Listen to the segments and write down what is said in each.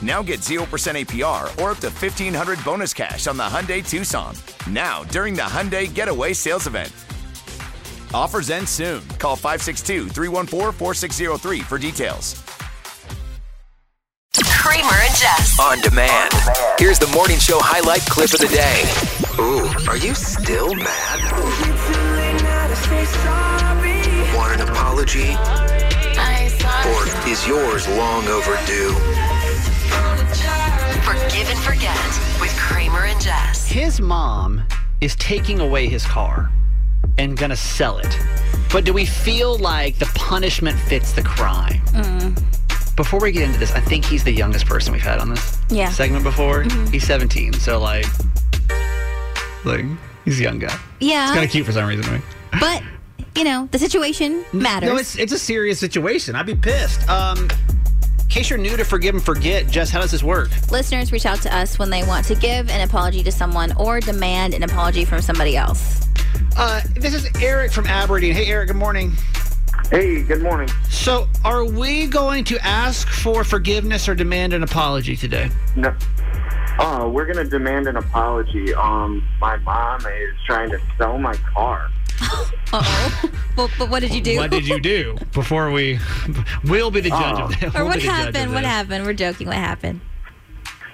Now get 0% APR or up to 1500 bonus cash on the Hyundai Tucson. Now, during the Hyundai Getaway Sales Event. Offers end soon. Call 562 314 4603 for details. Kramer and Jess. On demand. Here's the morning show highlight clip of the day. Ooh, are you still mad? Want an apology? Or is yours long overdue? Forgive and forget with Kramer and Jess. His mom is taking away his car and gonna sell it. But do we feel like the punishment fits the crime? Before we get into this, I think he's the youngest person we've had on this Yeah. segment before. He's 17, so like, like he's a young guy. Yeah. It's kind of cute for some reason to me. But, you know, the situation matters. No, it's it's a serious situation. I'd be pissed. Um, in case you're new to Forgive and Forget, Jess, how does this work? Listeners reach out to us when they want to give an apology to someone or demand an apology from somebody else. Uh, this is Eric from Aberdeen. Hey, Eric. Good morning. Hey, good morning. So, are we going to ask for forgiveness or demand an apology today? No. Uh, we're gonna demand an apology. Um, my mom is trying to sell my car. Uh-oh. but, but what did you do? What did you do before we? We'll be the judge of this. or We'll what be the judge of happened? What happened? We're joking. What happened?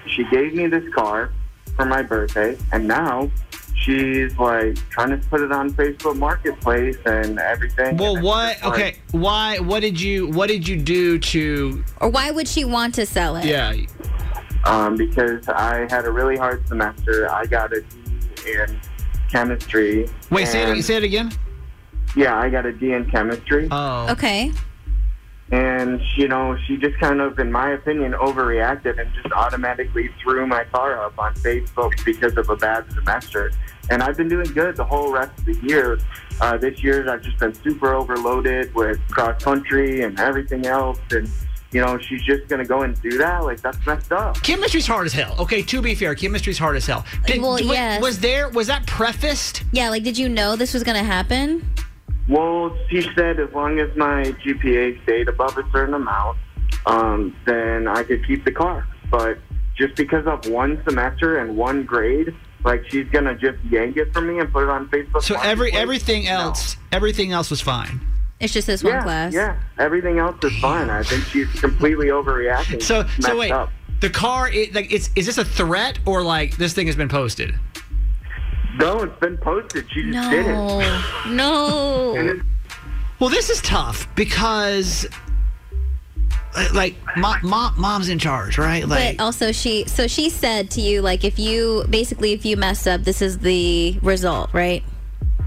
She gave me this car for my birthday, and now she's like trying to put it on Facebook Marketplace and everything. Well, And what? like, Okay, why? What did you? What did you do to? Or why would she want to sell it? Yeah. Um, because I had a really hard semester. I got a D in chemistry. Wait, say and- it. Say it again. Yeah, I got a D in chemistry. Oh. Okay. and you know she just kind of in my opinion overreacted and just automatically threw my car up on facebook because of a bad semester and i've been doing good the whole rest of the year uh, this year i've just been super overloaded with cross country and everything else and you know she's just gonna go and do that like that's messed up Chemistry's hard as hell. Okay, to be fair, chemistry's hard as hell. Did, Well, wa- yes. Was there? Was that prefaced? Yeah, like, did you know this was going to happen? well she said as long as my gpa stayed above a certain amount um, then i could keep the car but just because of one semester and one grade like she's gonna just yank it from me and put it on facebook So every Marketplace? everything No. else, everything else was fine. It's just this one class. yeah everything else is fine i think she's completely overreacting So so wait, up. the car, it, like, it's is this a threat or like this thing has been posted? no it's been posted she just did it No. and No. it's Well, this is tough because, uh, like, mom, mom, mom's in charge, right? Like, But also, she so she said to you like if you basically if you mess up, this is the result, right?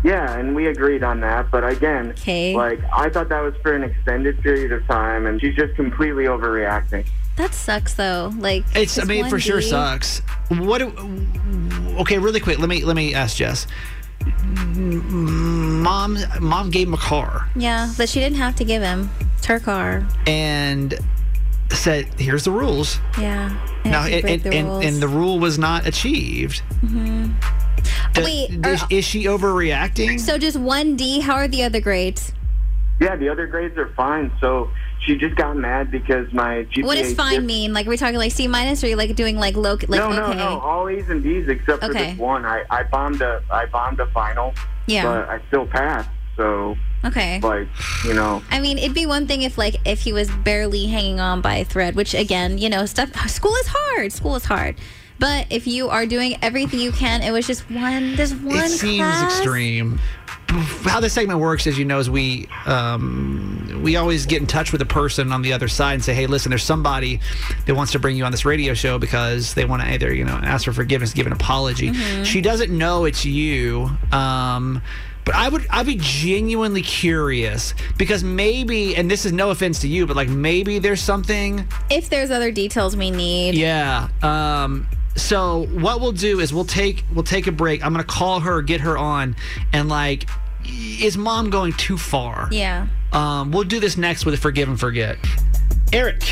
Yeah, and we agreed on that. But again, 'Kay. like I thought that was for an extended period of time, and she's just completely overreacting. That sucks though. Like It's. I mean, one for sure D. sucks. What? do- Okay, really quick. Let me let me ask Jess. Mom, mom gave him a car Yeah, but she didn't have to give him. It's her car. and said, "Here's the rules." Yeah. And Now, if and, and, the and, rules- and the rule was not achieved. Mm-hmm. Does- Wait, is, are- is she overreacting? so just one D. How are the other grades? Yeah, the other grades are fine. So she just got mad because my GPA. What does fine dipped- mean? Like, are we talking like C minus, or are you like doing like low? Like, no, no, okay. no. All A's and B's except for this one. I, I bombed a I bombed a final. Yeah. But I still passed. So Okay. like you know. I mean, it'd be one thing if like if he was barely hanging on by a thread, which again, you know, stuff. School is hard. School is hard. But if you are doing everything you can, it was just one. There's one. it seems class. extreme. How this segment works, as you know, is we um, we always get in touch with a person on the other side and say, "Hey, listen, there's somebody that wants to bring you on this radio show because they want to either you know ask for forgiveness, give an apology." Mm-hmm. She doesn't know it's you. Um, but I would I'd be genuinely curious because maybe and this is no offense to you, but like maybe there's something If there's other details we need, yeah. Um, so what we'll do is we'll take we'll take a break. I'm gonna call her, get her on, and like, is mom going too far? yeah. Um, we'll do this next with a forgive and forget. Eric,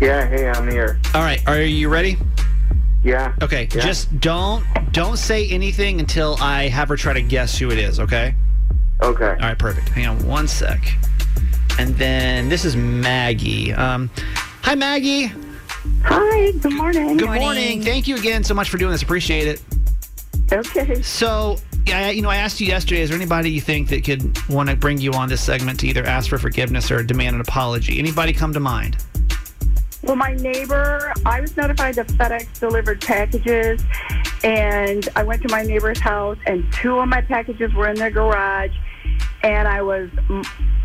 Yeah. Hey, I'm here. all right, are you ready? Yeah. Okay, Yeah. just don't don't say anything until I have her try to guess who it is. Okay. Okay. All right, perfect. Hang on one sec. And then this is Maggie. Um, hi, Maggie. Hi, good morning. Good Morning. morning. Thank you again so much for doing this. Appreciate it. Okay. So, yeah, you know, I asked you yesterday, is there anybody you think that could want to bring you on this segment to either ask for forgiveness or demand an apology? Anybody come to mind? Well, my neighbor, I was notified that FedEx delivered packages, and I went to my neighbor's house, and two of my packages were in their garage, and I was,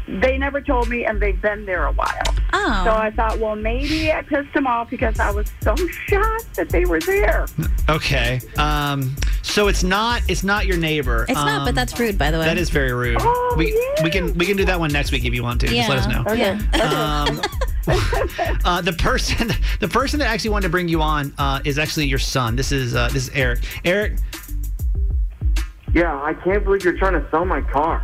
they never told me, and they've been there a while. Oh. So I thought, well, maybe I pissed them off because I was so shocked that they were there. Okay. Um, so it's not it's not your neighbor. it's not, but Um, that's rude, by the way. that is very rude. Oh, we yeah. we can we can do that one next week if you want to. Yeah. Just let us know. Yeah. Um, uh, the person the person that actually wanted to bring you on uh, is actually your son. This is uh, this is Eric. Eric, Yeah. I can't believe you're trying to sell my car.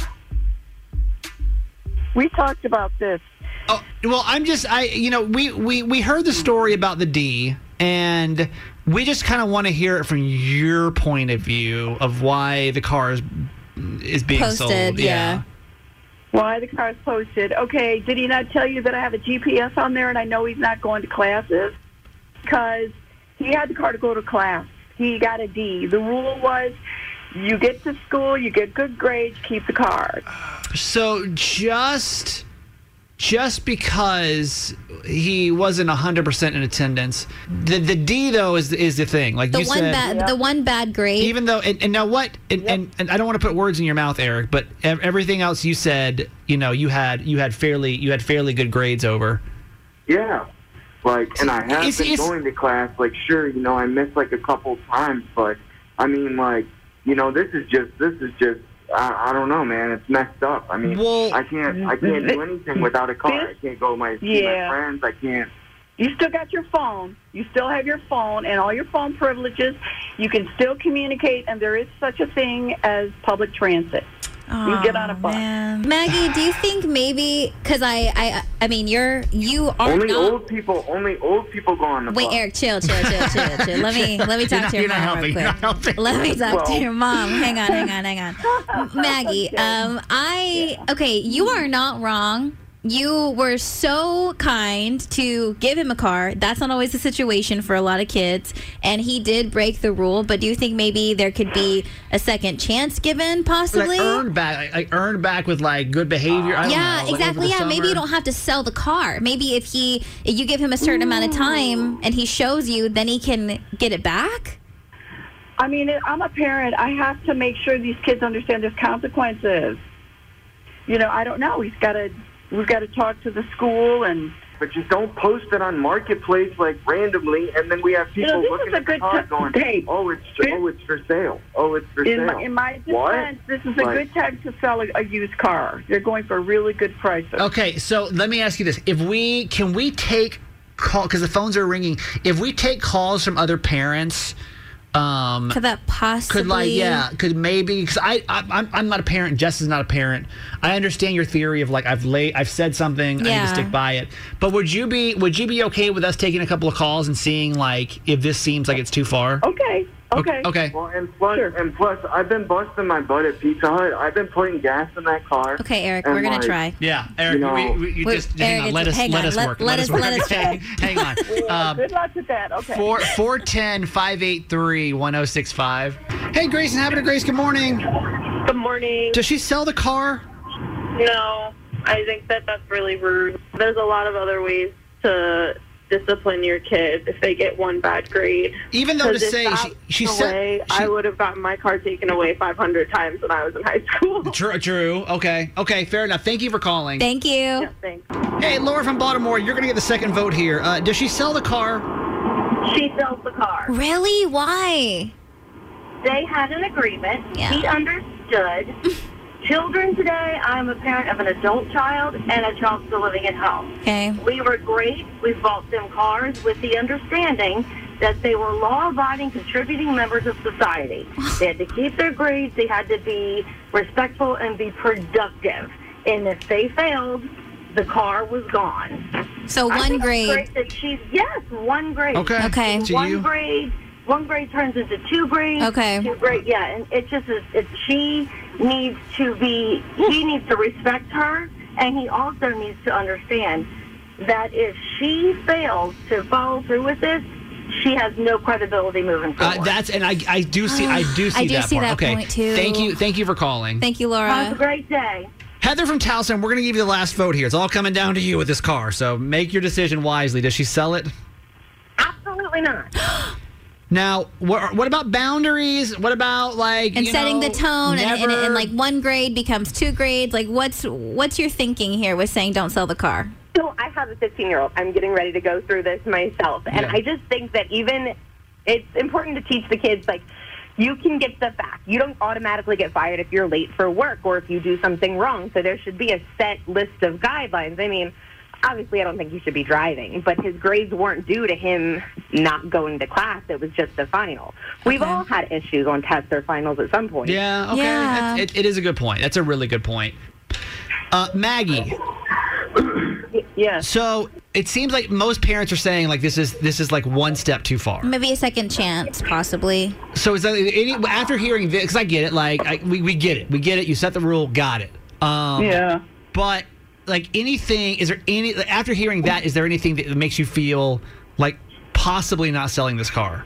We talked about this. Oh, well, I'm just I you know, we we we heard the story about the D and we just kind of want to hear it from your point of view of why the car is is being Posted, sold. yeah. Why the car's posted. Okay, did he not tell you that I have a GPS on there and I know he's not going to classes? Because he had the car to go to class. He got a D. The rule was you get to school, you get good grades, keep the car. So just just because he wasn't 100% in attendance, the the D though is is the thing. Like the you one said bad, the one bad grade. even though and, and now what and, and, and I don't want to put words in your mouth Eric, but everything else you said, you know, you had you had fairly you had fairly good grades over. Yeah. Like, and I have It's- been it's- going to class. Like, sure, you know, I missed like a couple times, but I mean, like, you know, this is just, this is just, I, I don't know, man. It's messed up. I mean, Well- I can't, I can't do anything without a car. I can't go my see my friends. I can't. You still got your phone. You still have your phone and all your phone privileges. You can still communicate, and there is such a thing as public transit. You get on a bus. Man. Maggie, do you think maybe because I, I, I mean, you're you are Only not. old people, only old people go on the Wait, bus. Eric, chill, chill, chill, chill, chill. Let me let me talk not- to your you're mom helping, real you're quick. not. Let me talk to your mom. Hang on, hang on, hang on. Maggie, um, I okay. You are not wrong. You were so kind to give him a car. That's not always the situation for a lot of kids, and he did break the rule. But do you think maybe there could be a second chance given, possibly? Like earned back, like, like earned back with like good behavior. I don't yeah, know, like, exactly. the Yeah, maybe you don't have to sell the car. Maybe if he, if you give him a certain amount of time and he shows you, then he can get it back. I mean, I'm a parent. I have to make sure these kids understand there's consequences. You know, I don't know. He's got to. We've got to talk to the school and. But just don't post it on marketplace like randomly, and then we have You people know, looking is at the good car ti- going, hey, "Oh, it's this- oh, it's for sale. Oh, it's for In sale." my, in my What? defense, this is a Like- good time to sell a, a used car. They're going for a really good prices. Okay, so let me ask you this: If we can we take call because the phones are ringing, if we take calls from other parents, um, Could that possibly? could like yeah, could maybe because I, I I'm I'm not a parent. Jess is not a parent. I understand your theory of like I've late I've said something. I need to stick by it. But would you be would you be okay with us taking a couple of calls and seeing like if this seems like it's too far? Okay. Okay. Okay. Well, and plus, and plus, I've been busting my butt at Pizza Hut. I've been putting gas in that car. Okay, Eric, we're gonna like, try. Yeah, Eric, You know- we, we, you Wait, just hang Eric, on. Let us hang let on. us Let- work. let us- work. let us hang, hang on. Yeah, Um, good luck with that. Okay. Four four ten five eight three one zero six five. Hey, Grace and Havre de Grace. Good morning. Good morning. Does she sell the car? No, I think that that's really rude. There's a lot of other ways to discipline your kid if they get one bad grade. Even though to say she, she was said she- I would have gotten my car taken away 500 times when I was in high school. True, true. Okay, okay, fair enough. Thank you for calling. Thank you. Thanks. Hey, Laura from Baltimore, you're gonna get the second vote here. Uh, does she sell the car? She sells the car. Really? Why? They had an agreement. Yeah. He understood. Children today, I'm a parent of an adult child and a child still living at home. Okay. We were great. We bought them cars with the understanding that they were law-abiding, contributing members of society. They had to keep their grades. They had to be respectful and be productive. And if they failed, the car was gone. So one grade. that she's yes, one grade. Okay. Okay. To one you? grade. One grade turns into two grades. Okay. Two grade. Yeah, and it just is. It's she needs to be. He needs to respect her, and he also needs to understand that if she fails to follow through with this, she has no credibility moving forward. Uh, that's and I, I do see I do see I do that see part. that okay. point, too. Thank you, thank you for calling. Thank you, Laura. Have a great day. Heather from Towson, we're gonna give you the last vote here. It's all coming down to you with this car. So make your decision wisely. Does she sell it? Absolutely not. Now, what, what about boundaries? What about like And you setting know, the tone, and, and, and like one grade becomes two grades. Like, what's what's your thinking here with saying don't sell the car? So I have a 15 year old. I'm getting ready to go through this myself. And Yeah. I just think that even it's important to teach the kids like you can get stuff back. You don't automatically get fired if you're late for work or if you do something wrong. So there should be a set list of guidelines. I mean, obviously I don't think he should be driving, but his grades weren't due to him not going to class. It was just the final. We've all had issues on tests or finals at some point. Yeah. Okay. Yeah. It, it is a good point. That's a really good point. Uh, Maggie. Yeah. So it seems like most parents are saying like this is this is like one step too far. Maybe a second chance, possibly. So is that any, after hearing this? Because I get it. Like I, we we get it. We get it. You set the rule. Got it. Um, Yeah. But like anything, is there any after hearing that? Is there anything that makes you feel like possibly not selling this car?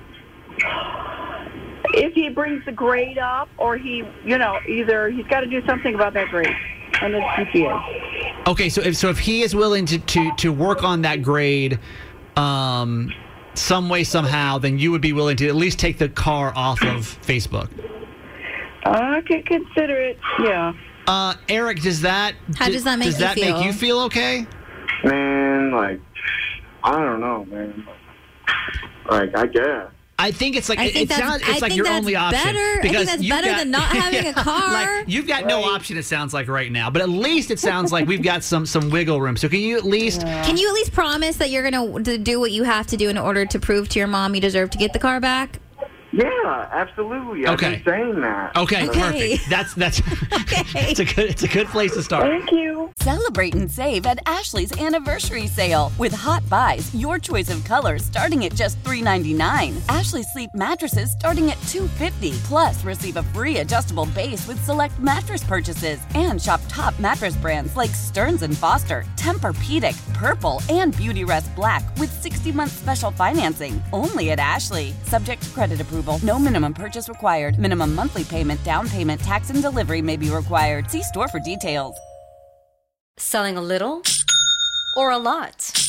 If he brings the grade up, or he, you know, either he's got to do something about that grade and his GPA. Okay, so if so if he is willing to to to work on that grade, um, some way somehow, then you would be willing to at least take the car off of Facebook. I could consider it. Yeah. Uh, Eric, does that How does that make does you that make feel? you feel okay? Man, like, I don't know, man. Like, I guess. I think it's like I it, think it that's- sounds I it's like think your that's only option better. I think because that's you've better got- than not having a car. like you've got no option. It sounds like right now, but at least it sounds like we've got some some wiggle room. So can you at least? Can you at least promise that you're gonna to do what you have to do in order to prove to your mom you deserve to get the car back? Yeah, absolutely. I've Okay. been saying that. Okay, Okay. perfect. That's that's okay. it's a good it's a good place to start. Thank you. Celebrate and save at Ashley's anniversary sale. With Hot Buys, your choice of colors starting at just $3.99. Ashley Sleep mattresses starting at $2.50. Plus, receive a free adjustable base with select mattress purchases. And shop top mattress brands like Stearns & Foster, Tempur-Pedic, Purple, and Beautyrest Black with 60-month special financing. Only at Ashley. Subject to credit approval. No minimum purchase required. Minimum monthly payment, down payment, tax, and delivery may be required. See store for details. Selling a little or a lot?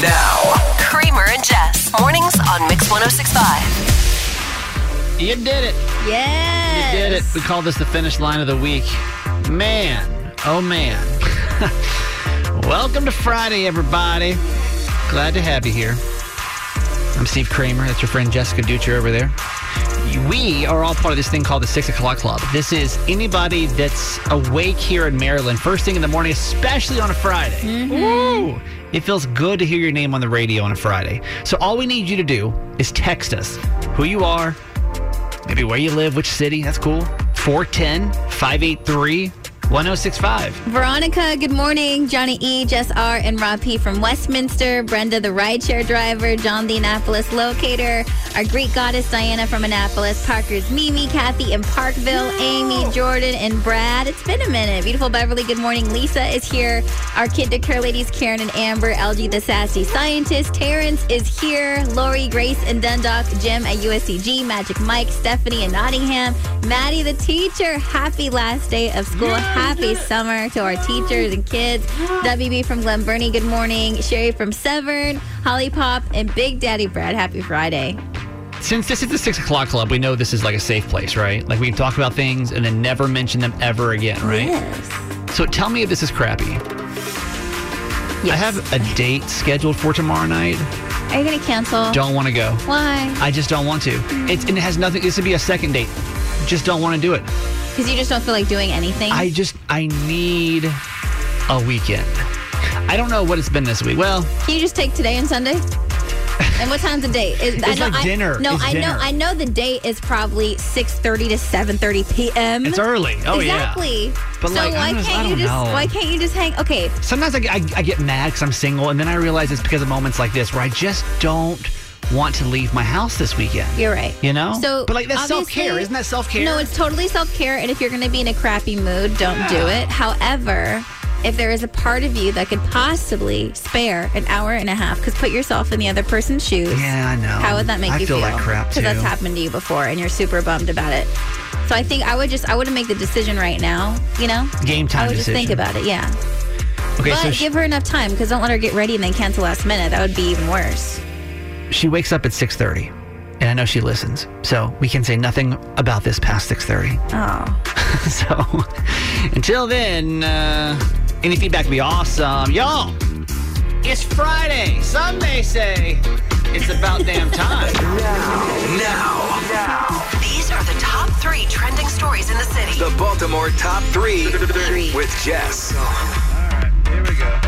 Now, Kramer and Jess. Mornings on Mix 1065. You did it. Yes. You did it. We call this the finish line of the week. Man, oh man. Welcome to Friday, everybody. Glad to have you here. I'm Steve Kramer. That's your friend Jessica Ducher over there. We are all part of this thing called the Six O'Clock Club. This is anybody that's awake here in Maryland, first thing in the morning, especially on a Friday. Mm-hmm. Woo! It feels good to hear your name on the radio on a Friday. So all we need you to do is text us who you are, maybe where you live, which city. That's cool. 410 583 1065. Veronica, good morning. Johnny E, Jess R, and Rob P from Westminster. Brenda, the rideshare driver. John, the Annapolis locator. Our Greek goddess, Diana from Annapolis. Parker's Mimi, Kathy in Parkville. Amy, Jordan, and Brad. It's been a minute. Beautiful Beverly, good morning. Lisa is here. Our Kid to Care ladies, Karen and Amber. LG, the sassy scientist. Terrence is here. Lori, Grace, and Dundalk. Jim at USCG. Magic Mike, Stephanie in Nottingham. Maddie, the teacher. Happy last day of school. Happy summer to our teachers and kids. WB from Glen Burnie, good morning. Sherry from Severn, Holly Pop, and Big Daddy Brad, happy Friday. Since this is the Six O'Clock Club, we know this is like a safe place, right? Like we can talk about things and then never mention them ever again, right? Yes. So tell me if this is crappy. Yes. I have a date scheduled for tomorrow night. Are you going to cancel? Don't want to go. Why? I just don't want to. It's and it has nothing. This would be a second date. Just don't want to do it. Because you just don't feel like doing anything? I just I need a weekend. I don't know what it's been this week. Well, Can you just take today and Sunday? And what time's the date? Is, It's like I, dinner. No, It's I know. I know the date is probably six thirty to seven thirty p.m. It's early. Oh, yeah. exactly. But, so like, why don't- can't you just know. why can't you just hang? Okay, sometimes I, I, I get mad because I'm single, and then I realize it's because of moments like this where I just don't want to leave my house this weekend. You're right. You know? So, but like that's self care, isn't that self care? No, it's totally self care. And if you're going to be in a crappy mood, don't do it. However, if there is a part of you that could possibly spare an hour and a half, because put yourself in the other person's shoes. Yeah, I know. How would that make I you feel I feel? like crap, Because that's happened to you before, and you're super bummed about it. So I think I would just I wouldn't make the decision right now. You know, Game time I would just think about it. Yeah, Okay, but so she, give her enough time because don't let her get ready and then cancel last minute. That would be even worse. She wakes up at 6:30, and I know she listens, so we can say nothing about this past 6:30. Oh, so until then, uh, any feedback would be awesome, y'all. It's Friday. Some may say it's about damn time. now, now. These are the top three trending stories in the city. the Baltimore Top 3 with Jess. Alright, here we go.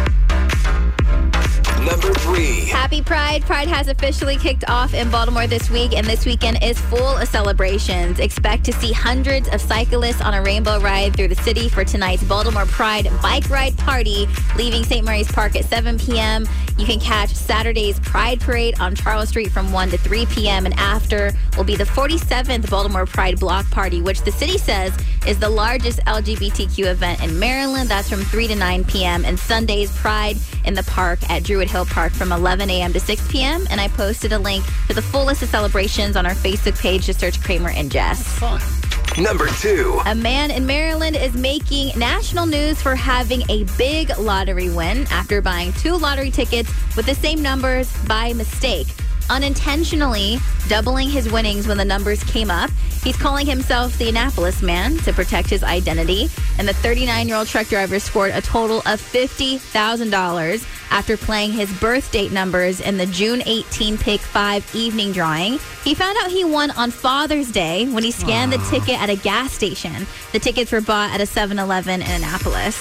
Number 3. Happy Pride. Pride has officially kicked off in Baltimore this week, and this weekend is full of celebrations. Expect to see hundreds of cyclists on a rainbow ride through the city for tonight's Baltimore Pride bike ride party, leaving St. Mary's Park at 7 p.m. You can catch Saturday's Pride Parade on Charles Street from 1 to 3 p.m. And after will be the 47th Baltimore Pride Block Party, which the city says is the largest LGBTQ event in Maryland. That's from 3 to 9 p.m. And Sunday's Pride in the park at Druid Hill Park from 11 a.m. to 6 p.m. And I posted a link to the full list of celebrations on our Facebook page. Just search Kramer and Jess. Fun. Number two. A man in Maryland is making national news for having a big lottery win after buying two lottery tickets with the same numbers by mistake, unintentionally doubling his winnings when the numbers came up. He's calling himself the Annapolis man to protect his identity. And the 39 year old truck driver scored a total of $50,000 after playing his birth date numbers in the June 18 Pick 5 evening drawing. He found out he won on Father's Day when he scanned the ticket at a gas station. The tickets were bought at a 7 Eleven in Annapolis.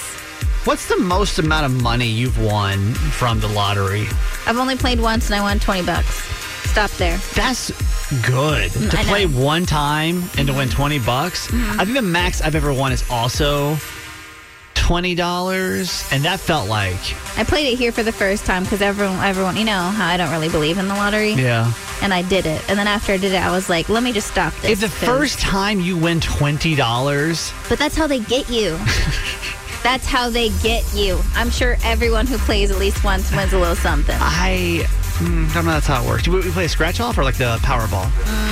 What's the most amount of money you've won from the lottery? I've only played once and I won 20 bucks. Stop there. That's good. Mm, to I play know. Mm-hmm. one time and to win 20 bucks. I think the max I've ever won is also $20. And that felt like, I played it here for the first time because everyone, everyone, you know how I don't really believe in the lottery. yeah. And I did it. And then after I did it, I was like, let me just stop this. If the 'cause- first time you win $20, But that's how they get you. that's how they get you. I'm sure everyone who plays at least once wins a little something. I mm, I don't know that's how it works. Do we we play a scratch off or like the Powerball?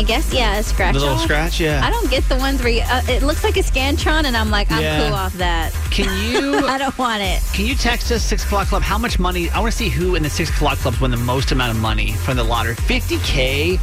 I guess, yeah, a scratch The little off. scratch, yeah. I don't get the ones where you, uh, it looks like a Scantron, and I'm like, I'm Yeah. cool off that. Can you? I don't want it. Can you text us six o'clock club? How much money? I want to see who in the six o'clock clubs win the most amount of money from the lottery. Fifty k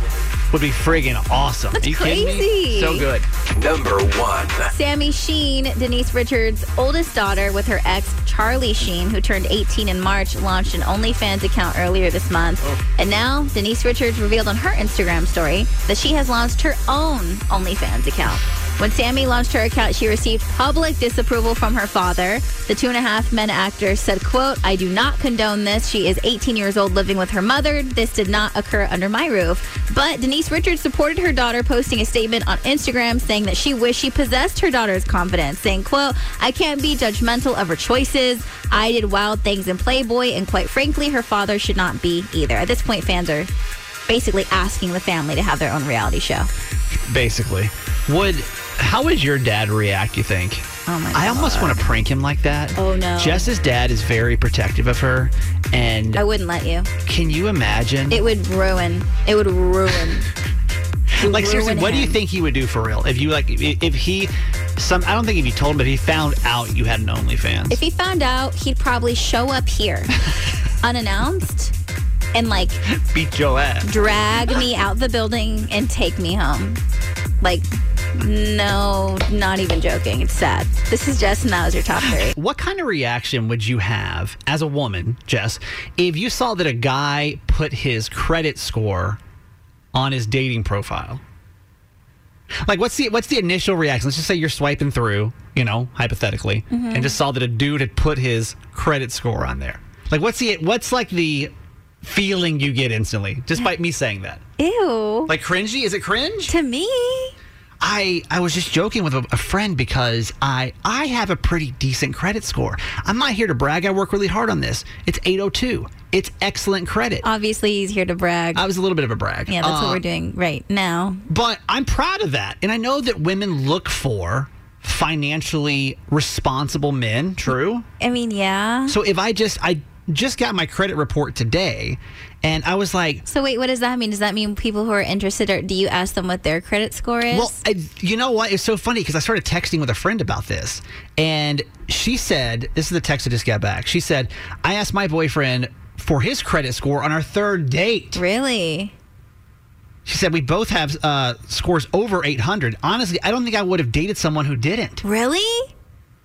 would be friggin' awesome. That's Are you kidding me? crazy. So good. Number one. Sami Sheen, Denise Richards' oldest daughter, with her ex Charlie Sheen, who turned 18 in March, launched an OnlyFans account earlier this month. And now Denise Richards revealed on her Instagram story that she has launched her own OnlyFans account. When Sammy launched her account, she received public disapproval from her father. The two and a half men actor said, quote, I do not condone this. She is 18 years old living with her mother. This did not occur under my roof. But Denise Richards supported her daughter, posting a statement on Instagram saying that she wished she possessed her daughter's confidence, saying, quote, I can't be judgmental of her choices. I did wild things in Playboy, and quite frankly, her father should not be either. At this point, fans are basically asking the family to have their own reality show. Basically, would how would your dad react? You think? Oh my I almost want to prank him like that. Oh, no. Jess's dad is very protective of her, and I wouldn't let you. can you imagine? It would ruin. It would ruin. like seriously, what do you think he would do for real if you like if if he some I don't think if you told him, but if he found out you had an OnlyFans. If he found out, he'd probably show up here unannounced and like beat your ass. drag me out the building and take me home. Like, no, not even joking. It's sad. This is Jess, and that was your top three. What kind of reaction would you have as a woman, Jess, if you saw that a guy put his credit score on his dating profile? Like, what's the what's the initial reaction? Let's just say you're swiping through, you know, hypothetically, Mhm. and just saw that a dude had put his credit score on there. Like, what's the what's like the feeling you get instantly despite me saying that? Ew. Like cringy? Is it cringe? To me. I I was just joking with a, a friend because I I have a pretty decent credit score. I'm not here to brag. I work really hard on this. It's 802. It's excellent credit. Obviously, he's here to brag. I was a little bit of a brag. Yeah, that's Uh, what we're doing right now. But I'm proud of that. And I know that women look for financially responsible men, true? I mean, yeah. So if I just I just got my credit report today and I was like, So wait, what does that mean? Does that mean people who are interested, or do you ask them what their credit score is? Well, I, you know what? It's so funny because I started texting with a friend about this, and she said, "This is the text I just got back." She said, "I asked my boyfriend for his credit score on our third date." Really? She said we both have uh, scores over 800. Honestly, I don't think I would have dated someone who didn't. Really?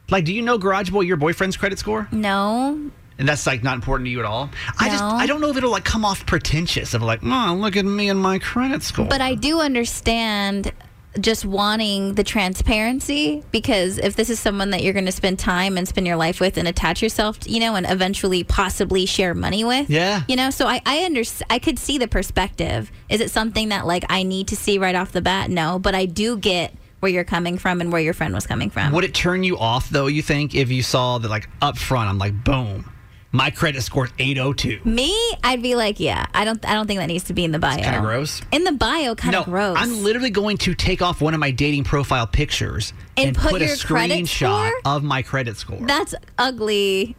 Like, do you know Garage Boy your boyfriend's credit score? No. And that's like not important to you at all. I just I don't know if it'll like come off pretentious of like, oh, look at me and my credit score. But I do understand just wanting the transparency because if this is someone that you're going to spend time and spend your life with and attach yourself, to, you know, and eventually possibly share money with, Yeah. you know. So I I under I could see the perspective. Is it something that like I need to see right off the bat? No, but I do get where you're coming from and where your friend was coming from. Would it turn you off though? You think if you saw that like up front, I'm like, boom. My credit score is 802. Me, I'd be like, yeah, I don't, I don't think that needs to be in the bio. Kind of gross. In the bio, kind no, of gross. I'm literally going to take off one of my dating profile pictures And put put a screenshot of my credit score. That's ugly.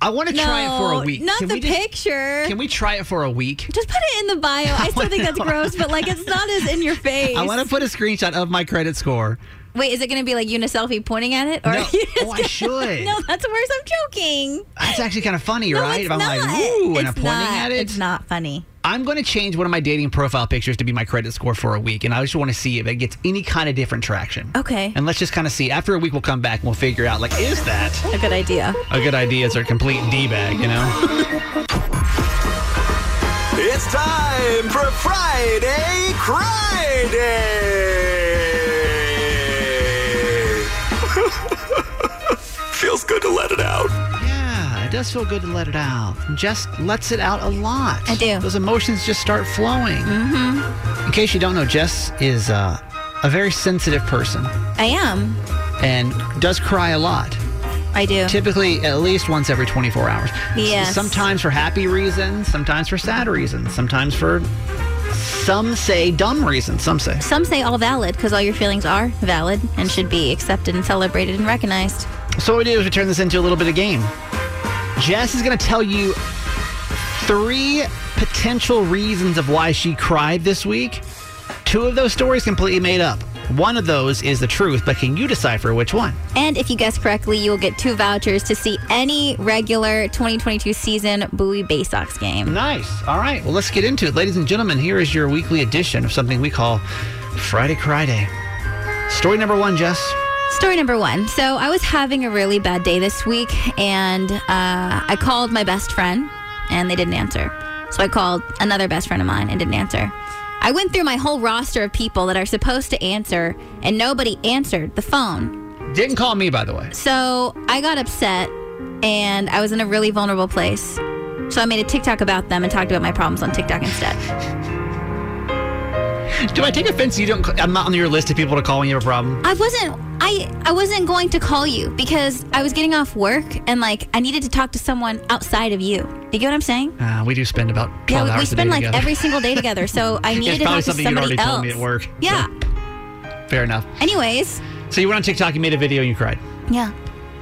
I want to try it for a week. Not Can the we just- picture. Can we try it for a week? Just put it in the bio. I still think that's gross, but like it's not as in your face. I want to put a screenshot of my credit score. Wait, is it going to be like you in a selfie pointing at it? Or No. are you just Oh, I gonna- should. No, that's worse. I'm joking. That's actually kind of funny, No, right? it's if I'm not. like, ooh, and I'm It's pointing not. at it. It's not funny. I'm going to change one of my dating profile pictures to be my credit score for a week, and I just want to see if it gets any kind of different traction. Okay. And let's just kind of see. After a week, we'll come back and we'll figure out, like, is that A good idea. a good idea? Is there a complete D bag, you know? It's time for Friday Cry Feels good to let it out. Yeah, it does feel good to let it out. Jess lets it out a lot. I do. Those emotions just start flowing. Mm-hmm. In case you don't know, Jess is uh, a very sensitive person I am. and does cry a lot. I do. Typically, at least once every 24 hours. Yes. Sometimes for happy reasons, sometimes for sad reasons, sometimes for some say dumb reasons. Some say. Some say all valid because all your feelings are valid and should be accepted and celebrated and recognized. So what we do is we turn this into a little bit of game. Jess is going to tell you three potential reasons of why she cried this week. Two of those stories completely made up. One of those is the truth, but can you decipher which one? And if you guess correctly, you will get two vouchers to see any regular 2022 season Bowie Baysox game. Nice. All right. Well, let's get into it. Ladies and gentlemen, here is your weekly edition of something we call Friday Friday. Story number one, Jess. Story number one. So I was having a really bad day this week, and uh, I called my best friend, and they didn't answer. So I called another best friend of mine and didn't answer. I went through my whole roster of people that are supposed to answer, and nobody answered the phone. Didn't call me, by the way. So I got upset, and I was in a really vulnerable place. So I made a TikTok about them and talked about my problems on TikTok instead. Do I take offense? You don't. I'm not on your list of people to call when you have a problem. I wasn't I I wasn't going to call you because I was getting off work and like I needed to talk to someone outside of you. You get what I'm saying? Uh, we do spend about 12 Yeah, we, we spend like together. every single day together. So I needed to talk to somebody else. at work. Yeah. Fair enough. Anyways, So you went on TikTok, you made a video, and you cried. yeah.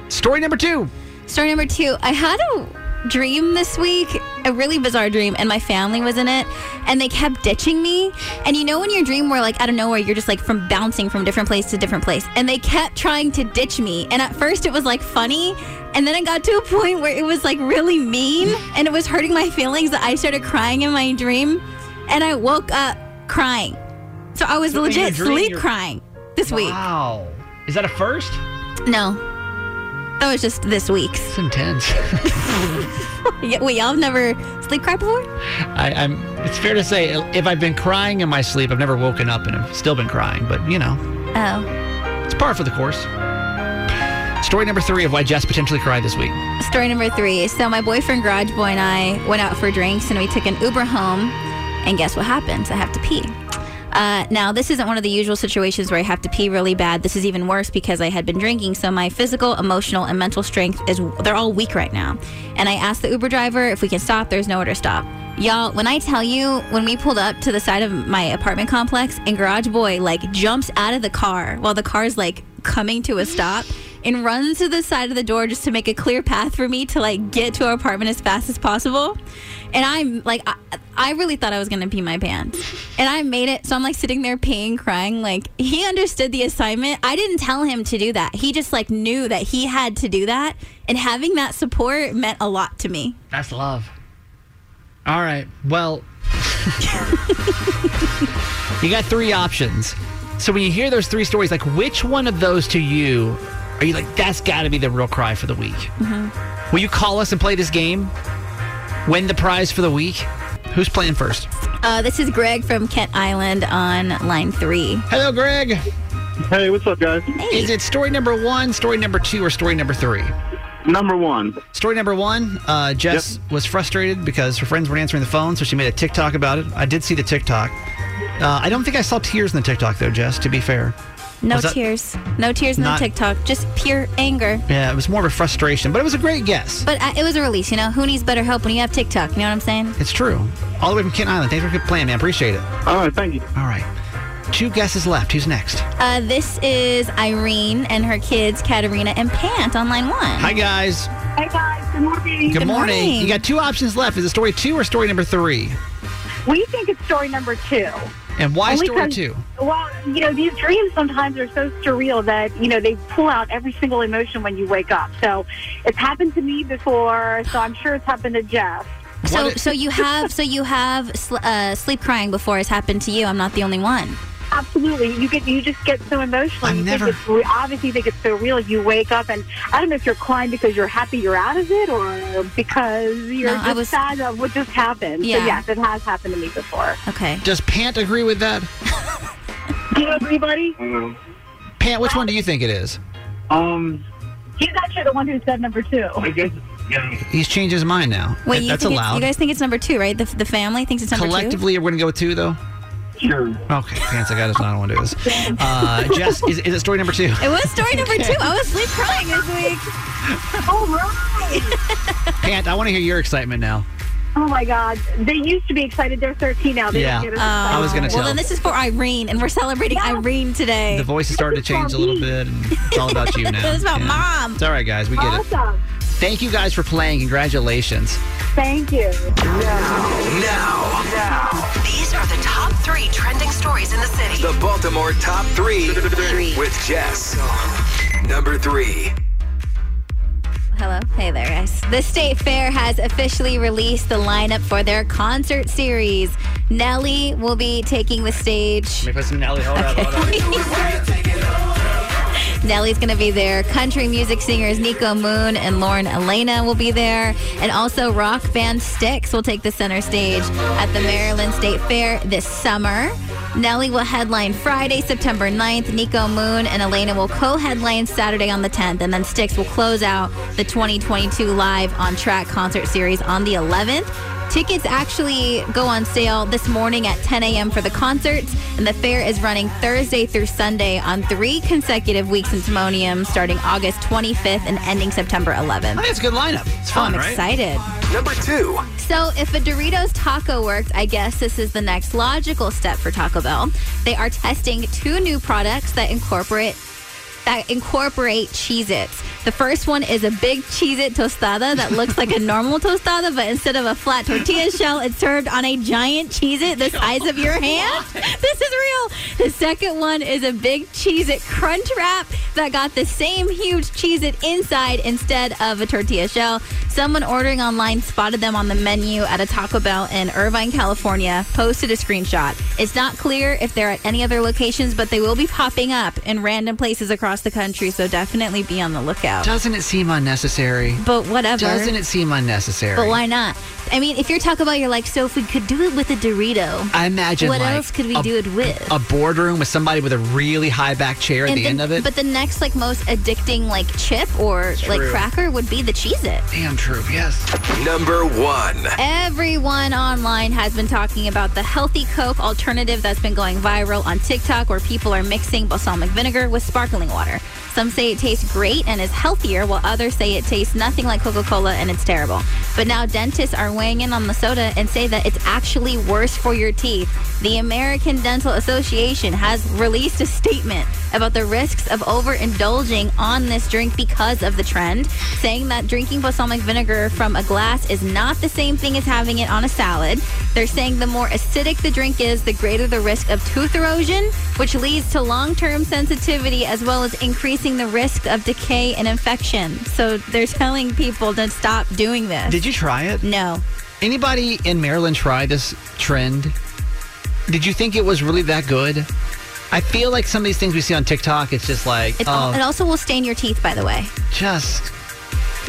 Story number two. Story number two. I had a dream this week, a really bizarre dream, and my family was in it, and they kept ditching me. And you know when your dream where like out of nowhere you're just like from bouncing from different place to different place, and they kept trying to ditch me. And at first it was like funny, and then it got to a point where it was like really mean, and it was hurting my feelings that I started crying in my dream, and I woke up crying. So I was So legit dream, sleep crying this week. Wow. Is that a first? No. That was just this week's. It's intense. Yeah, Wait, y'all have never sleep cried before? I, I'm. It's fair to say, if I've been crying in my sleep, I've never woken up and have still been crying. But you know, Oh. it's par for the course. Story number three of why Jess potentially cried this week. Story number three. So my boyfriend Garage Boy and I went out for drinks and we took an Uber home. And guess what happens? I have to pee. Uh, now, this isn't one of the usual situations where I have to pee really bad. This is even worse because I had been drinking. So my physical, emotional, and mental strength is, they're all weak right now. And I asked the Uber driver if we can stop. There's nowhere to stop. Y'all, when I tell you, when we pulled up to the side of my apartment complex and Garage Boy like jumps out of the car while the car's like coming to a stop and runs to the side of the door just to make a clear path for me to like get to our apartment as fast as possible. And I'm like, I, I really thought I was gonna pee my pants, and I made it. So I'm like sitting there peeing, crying. Like he understood the assignment. I didn't tell him to do that. He just like knew that he had to do that, and having that support meant a lot to me. That's love. All right. Well, you got three options. So when you hear those three stories, like which one of those to you are you like, that's got to be the real cry for the week? Will you call us and play this game? Win the prize for the week? Who's playing first? Uh, this is Greg from Kent Island on line three. Hello, Greg. Hey, what's up, guys? Is it story number one, story number two, or story number three? Number one. Story number one uh, Jess was frustrated because her friends weren't answering the phone, so she made a TikTok about it. I did see the TikTok. Uh, I don't think I saw tears in the TikTok, though, Jess, to be fair. No Was that- tears. No tears in Not- the TikTok. Just pure anger. Yeah, it was more of a frustration, but it was a great guess. But uh, it was a release, you know? Who needs better help when you have TikTok? You know what I'm saying? It's true. All the way from Kent Island. Thanks for good plan, man. Appreciate it. All right, thank you. All right. Two guesses left. Who's next? Uh, this is Irene and her kids, Katerina and Pant, on line one. Hi, guys. Hey guys, good morning. Good, morning. You got two options left. Is it story two or story number three? We think it's story number two. And why Only story 'cause- two? Well, you know, these dreams sometimes are so surreal that, you know, they pull out every single emotion when you wake up. So it's happened to me before, so I'm sure it's happened to Jeff. So, so you have, so you have sl- uh, sleep crying before it's happened to you. I'm not the only one. Absolutely. You get you just get so emotional. you never- think it's re- obviously you think it's so real. You wake up and I don't know if you're crying because you're happy you're out of it or because you're No, just was- sad of what just happened. Yeah. So yes, it has happened to me before. Okay. Does Pant agree with that? Do you agree, buddy? Pant, which one do you think it is? Um, He's actually the one who said number two. I guess, yeah. He's changed his mind now. Wait, That- you, That's allowed. you guys think it's number two, right? The, the family thinks it's number two? Collectively, we're going to go with two, though? Sure. Okay, Pants, I got it. I don't want to do this. Uh, Jess, is, is it story number two? It was story number two. I was sleep crying this week. All right. Pant, I want to hear your excitement now. Oh my God! They used to be excited. They're 13 now. They Yeah. don't get as I was gonna Well, tell. then this is for Irene, and we're celebrating Irene today. The voice is starting to change a little bit, and it's all about you now. It's about Yeah. mom. It's all right, guys. We get it. Awesome. Thank you guys for playing. Congratulations. Thank you. Now, Now. These are the top three trending stories in the city. the Baltimore top three three. with Jess. Number three. Hello. Hey there, guys. The State Fair has officially released the lineup for their concert series. Nelly will be taking the stage. Let me put some Nelly. Hold up, hold up. Nelly's going to be there. Country music singers Nico Moon and Lauren Alaina will be there. And also rock band Styx will take the center stage at the Maryland State Fair this summer. Nelly will headline Friday, September 9th. Nico Moon and Alaina will co-headline Saturday on the 10th. And then Styx will close out the 2022 Live on Track concert series on the 11th. Tickets actually go on sale this morning at 10 a.m. for the concerts, and the fair is running Thursday through Sunday on three consecutive weeks in Timonium, starting August 25th and ending September 11th. I think it's a good lineup. It's oh, fun, I'm right? excited. Number two. So, if a Doritos taco worked, I guess this is the next logical step for Taco Bell. They are testing two new products that incorporate that incorporate Cheez-Its. The first one is a big Cheez-It tostada that looks like a normal tostada, but instead of a flat tortilla shell, it's served on a giant Cheez-It the size of your hand. This is real. The second one is a big Cheez-It crunch wrap that got the same huge Cheez-It inside instead of a tortilla shell. Someone ordering online spotted them on the menu at a Taco Bell in Irvine, California, posted a screenshot. It's not clear if they're at any other locations, but they will be popping up in random places across the country, so definitely be on the lookout. Doesn't it seem unnecessary? But whatever. Doesn't it seem unnecessary? But why not? I mean, if you're talking about, you're like, so if we could do it with a Dorito, I imagine what like, else could we a, do it with? a boardroom with somebody with a really high back chair at And the the- end of it. But the next, like, most addicting, like, chip or like cracker would be the Cheez It. Damn true, yes. Number one. Everyone online has been talking about the healthy Coke alternative that's been going viral on TikTok where people are mixing balsamic vinegar with sparkling water. Some say it tastes great and is healthier, while others say it tastes nothing like Coca Cola and it's terrible. But now dentists are weighing in on the soda and say that it's actually worse for your teeth. The American Dental Association has released a statement about the risks of overindulging on this drink because of the trend, saying that drinking balsamic vinegar from a glass is not the same thing as having it on a salad. They're saying the more acidic the drink is, the greater the risk of tooth erosion, which leads to long term sensitivity as well as increasing the risk of decay and infection. So they're telling people to stop doing this. Did you try it? No. Anybody in Maryland try this trend? Did you think it was really that good? I feel like some of these things we see on TikTok, it's just like, It's oh, it also will stain your teeth, by the way. just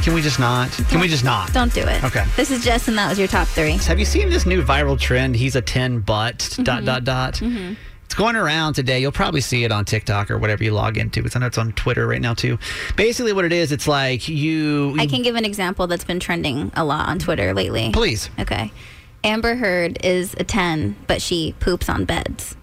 can we just not? Can we just not? Don't do it. Okay. This is Jess, and that was your top three. Have you seen this new viral trend? He's a 10 but dot dot dot. Mhm. It's going around today. You'll probably see it on TikTok or whatever you log into. It's I know it's on Twitter right now too. Basically, what it is, it's like you. I can give an example that's been trending a lot on Twitter lately. Please. Okay. Amber Heard is a 10, but she poops on beds.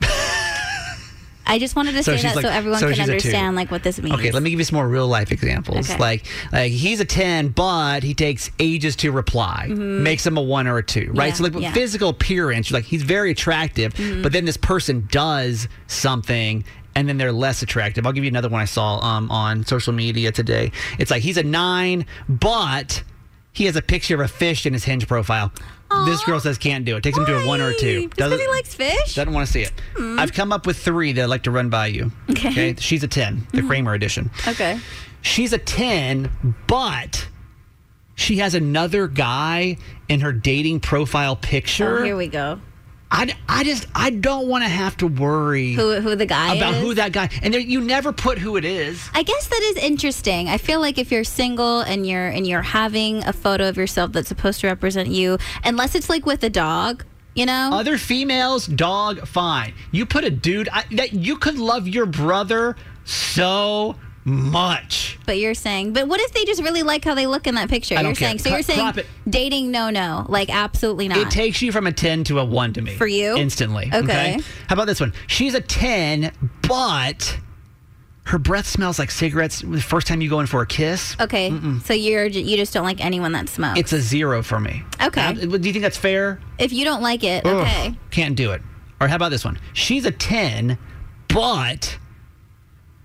I just wanted to So say that like- so everyone so can she's a two. understand like what this means. Okay, let me give you some more real life examples. Okay. Like, like he's a 10, but he takes ages to reply, Mhm. makes him a one or a two, right? Yeah, so, like, yeah. physical appearance, like, he's very attractive, Mhm. but then this person does something. And then they're less attractive. I'll give you another one I saw um, on social media today. It's like he's a nine, but he has a picture of a fish in his hinge profile. This girl says can't do it. Takes him to a one or a two. Just because he likes fish? Doesn't want to see it. Hmm. I've come up with three that I'd like to run by you. Okay. She's a 10, the Kramer edition. Okay. She's a 10, but she has another guy in her dating profile picture. Oh, here we go. I, I just, I don't want to have to worry Who who the guy about is? who that guy, and there, you never put who it is. I guess that is interesting. I feel like if you're single and you're and you're having a photo of yourself that's supposed to represent you, unless it's like with a dog, you know. Other females, dog, fine. You put a dude I, that you could love your brother so much. But you're saying, but what if they just really like how they look in that picture? I don't you're care. saying, so you're saying crop it. dating no no, like absolutely not. It takes you from a 10 to a 1 to me. For you? Instantly. Okay. How about this one? She's a 10, but her breath smells like cigarettes the first time you go in for a kiss. okay, so you're you just don't like anyone that smokes. It's a zero for me. Okay. Uh, do you think that's fair? if you don't like it, Ugh, okay. Can't do it. Or how about this one? She's a 10, but